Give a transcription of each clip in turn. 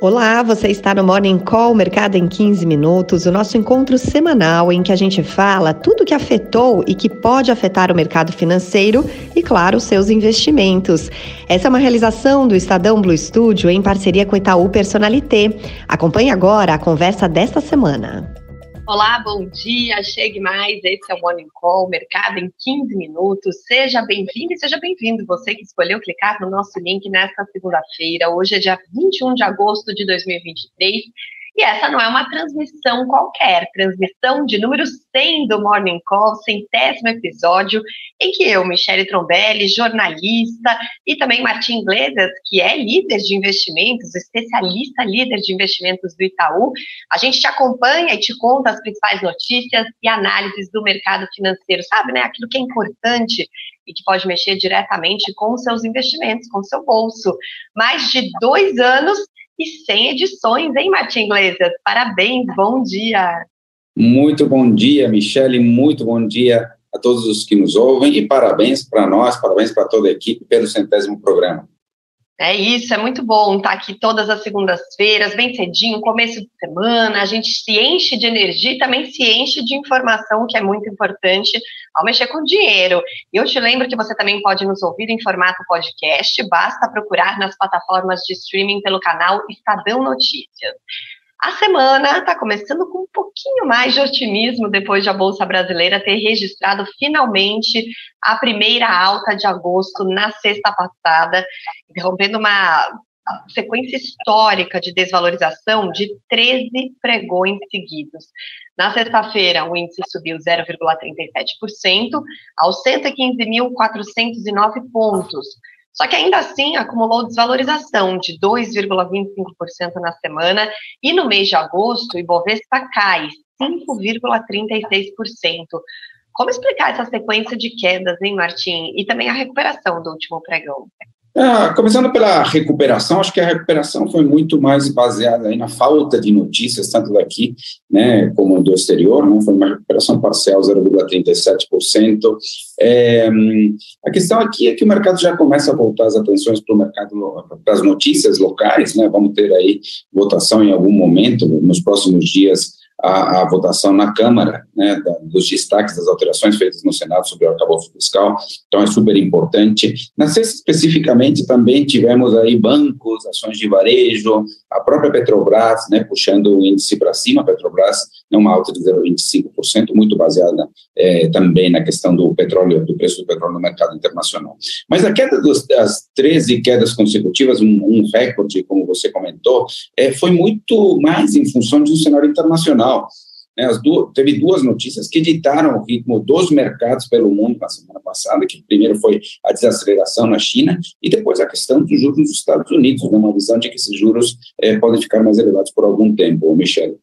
Olá, você está no Morning Call Mercado em 15 Minutos, o nosso encontro semanal em que a gente fala tudo que afetou e que pode afetar o mercado financeiro e, claro, seus investimentos. Essa é uma realização do Estadão Blue Studio em parceria com Itaú Personalité. Acompanhe agora a conversa desta semana. Olá, bom dia, chegue mais. Esse é o Morning Call, mercado em 15 minutos. Seja bem-vindo e seja bem-vindo você que escolheu clicar no nosso link nesta segunda-feira. Hoje é dia 21 de agosto de 2023 e essa não é uma transmissão qualquer, transmissão de número 100 do Morning Call, centésimo episódio, em que eu, Michele Trombelli, jornalista, e também Martim Iglesias, que é líder de investimentos, especialista líder de investimentos do Itaú, a gente te acompanha e te conta as principais notícias e análises do mercado financeiro, sabe, né? Aquilo que é importante e que pode mexer diretamente com os seus investimentos, com o seu bolso. Mais de dois anos e 100 edições, hein, Martim Iglesias? Parabéns, bom dia. Muito bom dia, Michele, muito bom dia a todos os que nos ouvem e parabéns para nós, parabéns para toda a equipe pelo centésimo programa. É isso, é muito bom estar aqui todas as segundas-feiras, bem cedinho, começo de semana, a gente se enche de energia e também se enche de informação, que é muito importante ao mexer com dinheiro. E eu te lembro que você também pode nos ouvir em formato podcast, basta procurar nas plataformas de streaming pelo canal Estadão Notícias. A semana está começando com um pouquinho mais de otimismo depois de a Bolsa Brasileira ter registrado finalmente a primeira alta de agosto na sexta passada, interrompendo uma sequência histórica de desvalorização de 13 pregões seguidos. Na sexta-feira, o índice subiu 0,37% aos 115.409 pontos só que ainda assim acumulou desvalorização de 2,25% na semana e no mês de agosto o Ibovespa cai 5,36%. Como explicar essa sequência de quedas, hein, Martim? E também a recuperação do último pregão? Ah, começando pela recuperação, acho que a recuperação foi muito mais baseada aí na falta de notícias, tanto daqui né, como do exterior, né, foi uma recuperação parcial 0,37%. É, a questão aqui é que o mercado já começa a voltar as atenções para o mercado, para as notícias locais, né, vamos ter aí votação em algum momento, nos próximos dias, a, a, votação na Câmara, né, da, dos destaques das alterações feitas no Senado sobre o arcabouço fiscal, então é super importante. Na sexta, especificamente, também tivemos aí bancos, ações de varejo, a própria Petrobras, né, puxando o índice para cima, a Petrobras, né, uma alta de 0,25%, muito baseada é, também na questão do petróleo, do preço do petróleo no mercado internacional. Mas a queda dos, das 13 quedas consecutivas, um, um recorde, como você comentou, é, foi muito mais em função de um cenário internacional, né, duas, teve duas notícias que ditaram o ritmo dos mercados pelo mundo na semana passada, que primeiro foi a desaceleração na China e depois a questão dos juros nos Estados Unidos, né, uma visão de que esses juros eh, podem ficar mais elevados por algum tempo, Michele.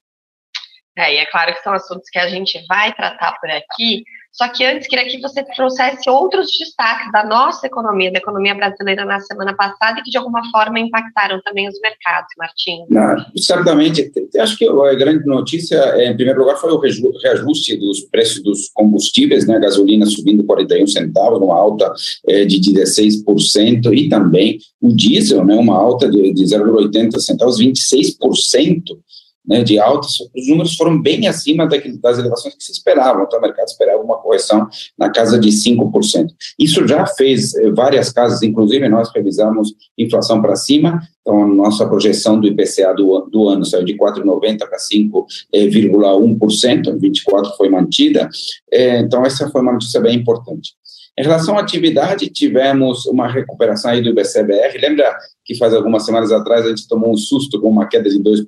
É, e é claro que são assuntos que a gente vai tratar por aqui, só que antes, queria que você trouxesse outros destaques da nossa economia, da economia brasileira na semana passada e que de alguma forma impactaram também os mercados, Martim. Não, certamente. Acho que a grande notícia, é, em primeiro lugar, foi o reajuste dos preços dos combustíveis, né? A gasolina subindo 41 centavos, uma alta é, de 16%, e também o diesel, né? Uma alta de, de 0,80 centavos, 26% né, de altas, os números foram bem acima das elevações que se esperavam, então o mercado esperava uma correção na casa de 5%. Isso já fez eh, várias casas, inclusive nós revisamos inflação para cima, então nossa projeção do IPCA do, do ano saiu de 4,90 para 5,1%, 24% foi mantida, é, então essa foi uma notícia bem importante. Em relação à atividade, tivemos uma recuperação aí do IBCBR. Lembra que faz algumas semanas atrás a gente tomou um susto com uma queda de 2%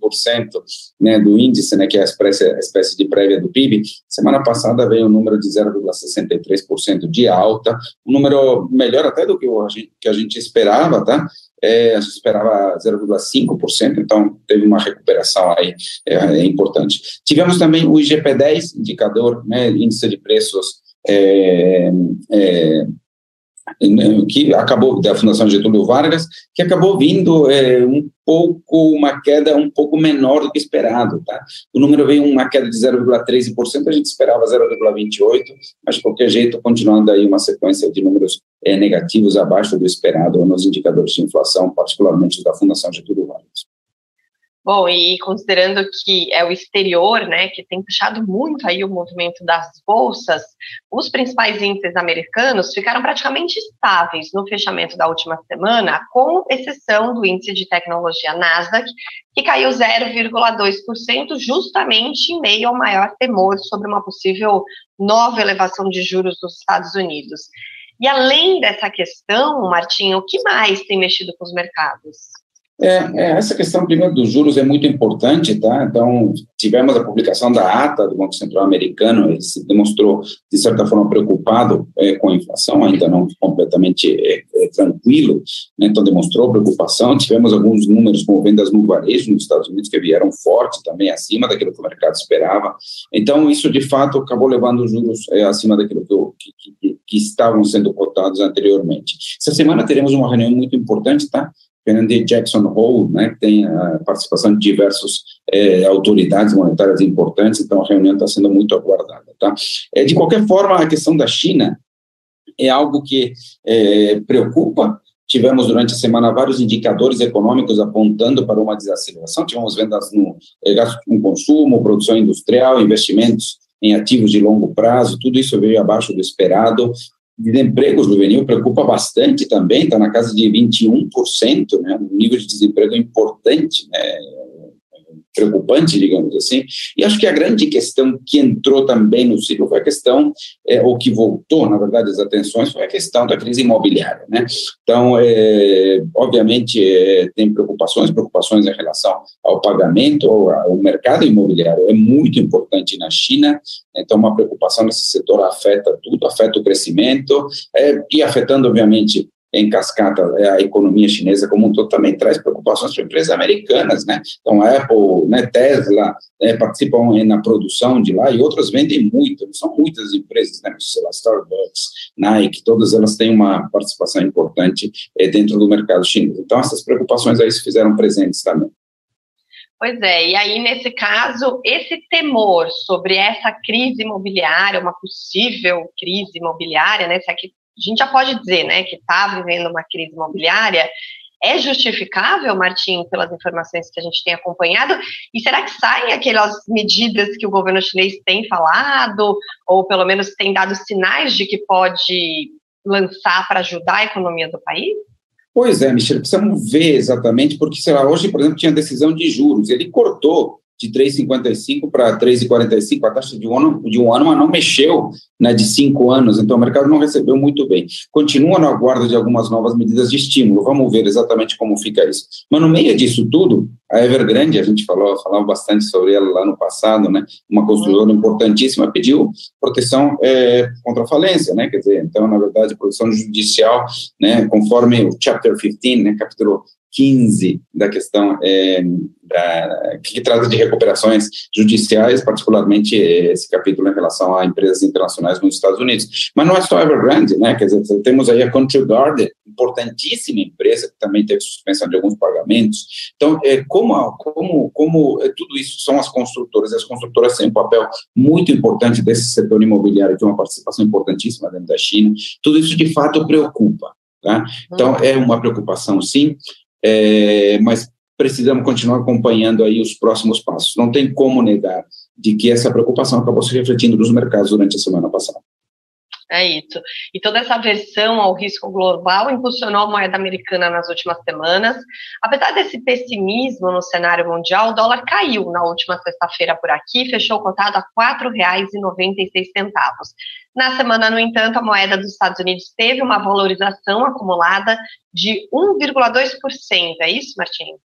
né, do índice, né, que é a espécie, de prévia do PIB? Semana passada veio um número de 0,63% de alta, um número melhor até do que, a gente, que a gente esperava, tá? É, a gente esperava 0,5%, então teve uma recuperação aí é, é importante. Tivemos também o IGP-10, indicador, né, índice de preços é, é, que acabou da Fundação Getúlio Vargas, que acabou vindo é, um pouco uma queda um pouco menor do que esperado, tá? O número veio uma queda de 0,13%, a gente esperava 0,28, mas de qualquer jeito continuando aí uma sequência de números é, negativos abaixo do esperado nos indicadores de inflação, particularmente da Fundação Getúlio Vargas. Bom, e considerando que é o exterior, né, que tem puxado muito aí o movimento das bolsas, os principais índices americanos ficaram praticamente estáveis no fechamento da última semana, com exceção do índice de tecnologia Nasdaq, que caiu 0,2%, justamente em meio ao maior temor sobre uma possível nova elevação de juros dos Estados Unidos. E além dessa questão, Martinho, o que mais tem mexido com os mercados? É, é, essa questão, primeiro, dos juros é muito importante, tá? Então, tivemos a publicação da ata do Banco Central americano, ele se demonstrou, de certa forma, preocupado é, com a inflação, ainda não completamente é, é, tranquilo, né? então demonstrou preocupação. Tivemos alguns números com vendas no varejo nos Estados Unidos que vieram fortes, também acima daquilo que o mercado esperava. Então, isso, de fato, acabou levando os juros é, acima daquilo que, que, que, que estavam sendo cotados anteriormente. Essa semana teremos uma reunião muito importante, tá? Kennedy Jackson Hole, né, tem a participação de diversas é, autoridades monetárias importantes, então a reunião está sendo muito aguardada. Tá? É, de qualquer forma, a questão da China é algo que é, preocupa. Tivemos durante a semana vários indicadores econômicos apontando para uma desaceleração. Tivemos vendas no é, gasto com consumo, produção industrial, investimentos em ativos de longo prazo, tudo isso veio abaixo do esperado desemprego juvenil preocupa bastante também, está na casa de 21%, né, um nível de desemprego importante, né, preocupante, digamos assim. E acho que a grande questão que entrou também no ciclo foi a questão, é, ou que voltou, na verdade, as atenções, foi a questão da crise imobiliária. Né? Então, é, obviamente, é, tem preocupações, preocupações em relação ao pagamento, ao, mercado imobiliário é muito importante na China, então uma preocupação nesse setor afeta tudo, afeta o crescimento, é, e afetando, obviamente, em cascata é, a economia chinesa como um todo também traz preocupações para empresas americanas, né? Então, a Apple, né, Tesla né, participam na produção de lá e outras vendem muito, são muitas empresas, né? Sei lá, Starbucks, Nike, todas elas têm uma participação importante é, dentro do mercado chinês. Então, essas preocupações aí se fizeram presentes também. Pois é, e aí nesse caso, esse temor sobre essa crise imobiliária, uma possível crise imobiliária, né, se aqui a gente já pode dizer, né, que está vivendo uma crise imobiliária, é justificável, Martim, pelas informações que a gente tem acompanhado? E será que saem aquelas medidas que o governo chinês tem falado, ou pelo menos tem dado sinais de que pode lançar para ajudar a economia do país? Pois é, Michel, precisamos ver exatamente, porque, sei lá, hoje, por exemplo, tinha decisão de juros, ele cortou de 3,55 para 3,45, a taxa de um, ano, de um ano, mas não mexeu né, de cinco anos, então o mercado não recebeu muito bem. Continua na guarda de algumas novas medidas de estímulo, vamos ver exatamente como fica isso. Mas no meio disso tudo, a Evergrande, a gente falou, falava bastante sobre ela lá no passado, né, uma construtora importantíssima, pediu proteção é, contra a falência, né, quer dizer, então, na verdade, proteção judicial, né, conforme o Chapter 15, né, capítulo 15 da questão é, da, que trata de recuperações judiciais, particularmente esse capítulo em relação a empresas internacionais nos Estados Unidos. Mas não é só Evergrande, né? Quer dizer, temos aí a Country Garden, importantíssima empresa que também teve suspensão de alguns pagamentos. Então, é, como, como, como é, tudo isso são as construtoras, as construtoras têm um papel muito importante desse setor imobiliário, que é uma participação importantíssima dentro da China, tudo isso de fato preocupa. Tá? Então, uhum. é uma preocupação, sim é, mas precisamos continuar acompanhando aí os próximos passos. Não tem como negar de que essa preocupação acabou se refletindo nos mercados durante a semana passada. É isso. E toda essa aversão ao risco global impulsionou a moeda americana nas últimas semanas. Apesar desse pessimismo no cenário mundial, o dólar caiu na última sexta-feira por aqui, fechou cotado a R$ 4,96. Na semana, no entanto, a moeda dos Estados Unidos teve uma valorização acumulada de 1,2%. É isso, Martim?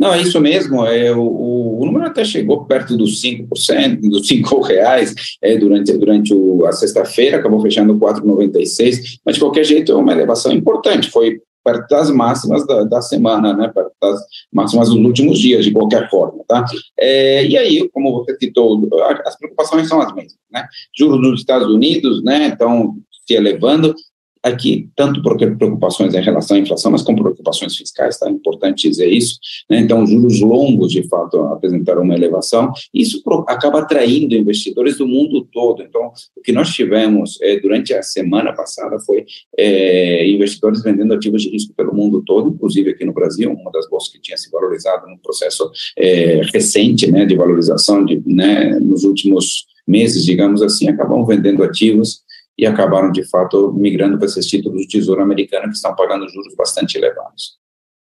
Não, é isso mesmo. É, o, o número até chegou perto dos 5%, dos 5 reais é, durante, durante o, a sexta-feira, acabou fechando 4,96, mas de qualquer jeito é uma elevação importante. Foi perto das máximas da, da, semana, né, perto das máximas dos últimos dias, de qualquer forma, tá? É, e aí, como você citou, as preocupações são as mesmas, né? Juros nos Estados Unidos, né, então se elevando, aqui, tanto preocupações em relação à inflação, mas com preocupações fiscais, tá? É importante dizer isso. Né? Então, juros longos, de fato, apresentaram uma elevação. Isso acaba atraindo investidores do mundo todo. Então, o que nós tivemos é, durante a semana passada foi é, investidores vendendo ativos de risco pelo mundo todo, inclusive aqui no Brasil, uma das bolsas que tinha se valorizado num processo é, recente né, de valorização de, né, nos últimos meses, digamos assim, acabam vendendo ativos e acabaram, de fato, migrando para esses títulos do Tesouro Americano que estão pagando juros bastante elevados.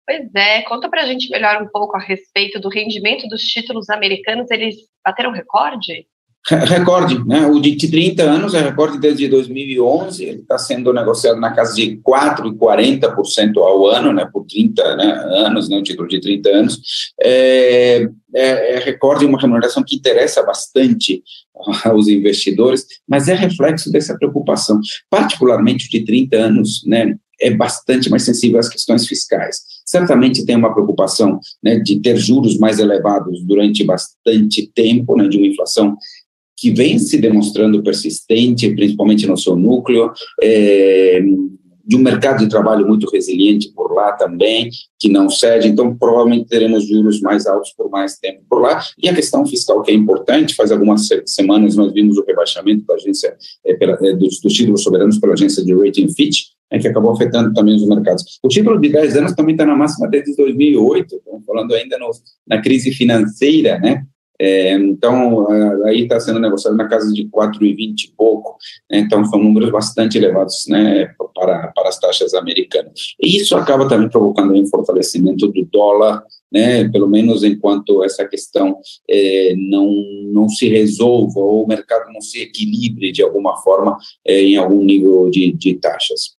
Pois é, conta para a gente melhor um pouco a respeito do rendimento dos títulos americanos. Eles bateram recorde? Recorde, né? O de 30 anos é recorde desde 2011, ele está sendo negociado na casa de 4,40% ao ano, né? Por 30 né, anos, né? O título de 30 anos. É, é, é recorde uma remuneração que interessa bastante aos investidores, mas é reflexo dessa preocupação, particularmente de 30 anos, né? É bastante mais sensível às questões fiscais. Certamente tem uma preocupação né, de ter juros mais elevados durante bastante tempo, né, de uma inflação que vem se demonstrando persistente, principalmente no seu núcleo, é, de um mercado de trabalho muito resiliente por lá também, que não cede, então provavelmente teremos juros mais altos por mais tempo por lá. E a questão fiscal, que é importante, faz algumas semanas nós vimos o rebaixamento da agência é, pela, é, dos, dos, títulos soberanos pela agência de rating Fitch, é, que acabou afetando também os mercados. O título de 10 anos também está na máxima desde 2008, estamos falando ainda no, na crise financeira, né? É, então, aí está sendo negociado na casa de 4,20 e pouco, né, então são números bastante elevados né, para, para as taxas americanas. E isso acaba também provocando um fortalecimento do dólar, né, pelo menos enquanto essa questão é, não, não se resolva ou o mercado não se equilibre de alguma forma é, em algum nível de, de taxas.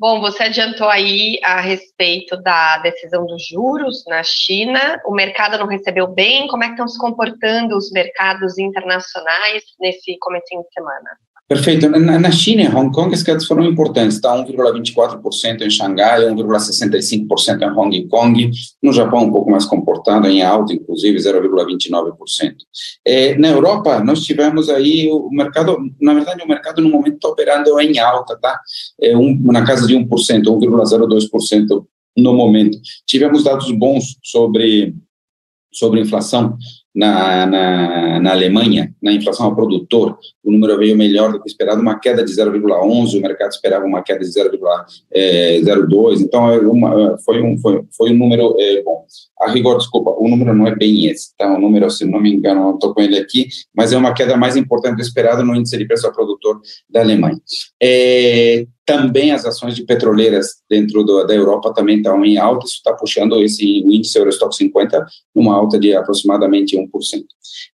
Bom, você adiantou aí a respeito da decisão dos juros na China. O mercado não recebeu bem. Como é que estão se comportando os mercados internacionais nesse começo de semana? Perfeito. Na, na China e Hong Kong, as quedas foram importantes. Está 1,24% em Xangai, 1,65% em Hong Kong. No Japão, um pouco mais comportado, em alta, inclusive 0,29%. É, na Europa, nós tivemos aí o mercado, na verdade, o mercado no momento está operando em alta, tá? É um, na casa de 1%, 1,02% no momento. Tivemos dados bons sobre, sobre inflação na, na, na, Alemanha, na inflação ao produtor, o número veio melhor do que esperado, uma queda de 0,11, o mercado esperava uma queda de 0,02, é, então é uma, foi, um, foi, foi um número é, bom. A rigor, desculpa, o número não é bem esse, tá? O número, se não me engano, estou com ele aqui, mas é uma queda mais importante do esperado no índice de preço ao produtor da Alemanha. É, também as ações de petroleiras dentro do, da Europa também estão em alta, isso está puxando esse índice Eurostock 50 numa alta de aproximadamente 1%.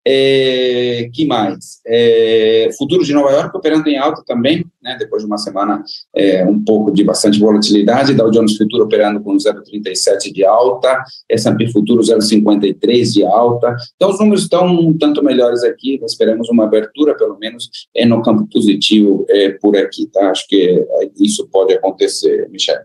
É, que mais? É, futuro de Nova York operando em alta também, né, depois de uma semana é, um pouco de bastante volatilidade, Dow Jones Futuro operando com 0,37 de alta, S&P Futuro 0,53 de alta, então os números estão um tanto melhores aqui, esperamos uma abertura pelo menos é, no campo positivo é, por aqui, tá? Acho que isso pode acontecer, Michel.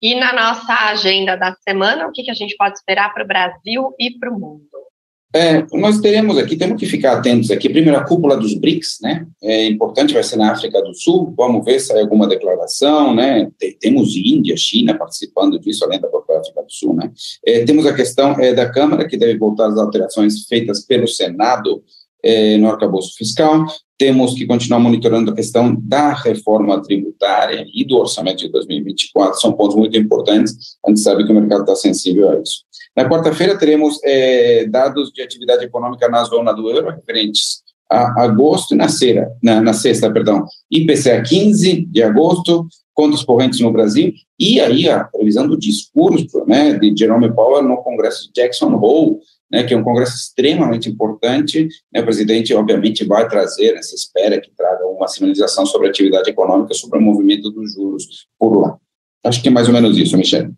E na nossa agenda da semana, o que, que a gente pode esperar para o Brasil e para o mundo? É, nós teremos aqui, temos que ficar atentos aqui, primeiro a cúpula dos BRICS, né, é importante, vai ser na África do Sul, vamos ver se sai alguma declaração, né, temos Índia, China participando disso, além da própria África do Sul, né, é, temos a questão é, da Câmara, que deve voltar às alterações feitas pelo Senado é, no arcabouço fiscal, temos que continuar monitorando a questão da reforma tributária e do orçamento de 2024, são pontos muito importantes, a gente sabe que o mercado está sensível a isso. Na quarta-feira teremos é, dados de atividade econômica na zona do euro, referentes a agosto e na, cera, na, na sexta, perdão, IPCA 15 de agosto, contas correntes no Brasil, e aí a previsão do discurso né, de Jerome Powell no Congresso de Jackson Hole, né, que é um congresso extremamente importante. Né, o presidente, obviamente, vai trazer, né, se espera que traga uma sinalização sobre a atividade econômica, sobre o movimento dos juros por lá. Acho que é mais ou menos isso, Michele.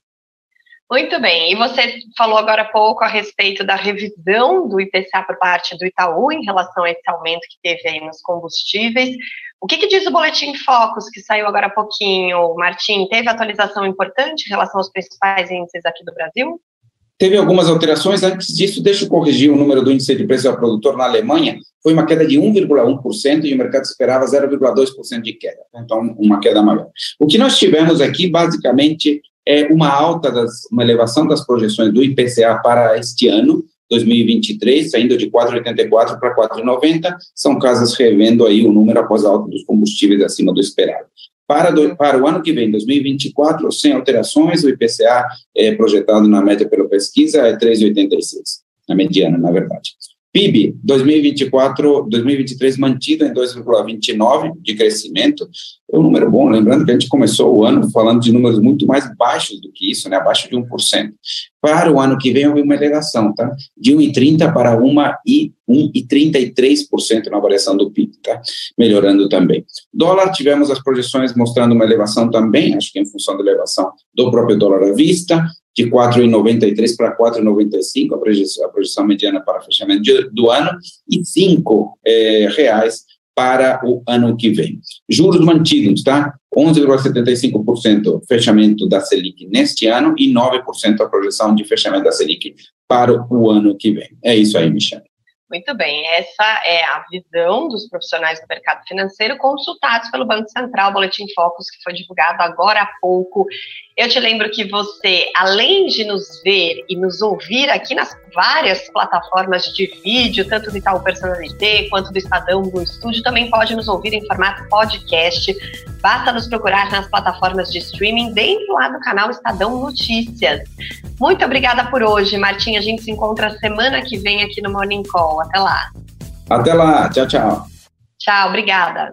Muito bem, e você falou agora há pouco a respeito da revisão do IPCA por parte do Itaú em relação a esse aumento que teve aí nos combustíveis. O que, que diz o Boletim Focus, que saiu agora há pouquinho, Martim? Teve atualização importante em relação aos principais índices aqui do Brasil? Teve algumas alterações. Antes disso, deixa eu corrigir o número do índice de preço ao produtor na Alemanha. Foi uma queda de 1,1% e o mercado esperava 0,2% de queda. Então, uma queda maior. O que nós tivemos aqui, basicamente, é uma alta, das, uma elevação das projeções do IPCA para este ano, 2023, saindo de 4,84 para 4,90, são casas revendo aí o número após a alta dos combustíveis acima do esperado. Para, do, para o ano que vem, 2024, sem alterações, o IPCA é projetado na média pela pesquisa é 3,86, na mediana, na verdade. PIB 2024, 2023 mantido em 2,29 de crescimento, é um número bom, lembrando que a gente começou o ano falando de números muito mais baixos do que isso, né, abaixo de 1%. Para o ano que vem houve uma elevação, tá? De 1,30 para 1,33% na variação do PIB, tá? Melhorando também. Dólar, tivemos as projeções mostrando uma elevação também, acho que em função da elevação do próprio dólar à vista, de 4,93 para 4,95, a projeção, a projeção mediana para fechamento de, do ano, e 5 é, reais para o ano que vem. Juros mantidos, tá? 11,75% fechamento da Selic neste ano e 9% a projeção de fechamento da Selic para o ano que vem. É isso aí, Michel. Muito bem, essa é a visão dos profissionais do mercado financeiro consultados pelo Banco Central, Boletim Focus, que foi divulgado agora há pouco. Eu te lembro que você, além de nos ver e nos ouvir aqui nas várias plataformas de vídeo, tanto do Itaú Personalité quanto do Estadão do Estúdio, também pode nos ouvir em formato podcast. Basta nos procurar nas plataformas de streaming dentro lá do canal Estadão Notícias. Muito obrigada por hoje, Martim. A gente se encontra semana que vem aqui no Morning Call. Até lá. Até lá. Tchau, tchau. Tchau, obrigada.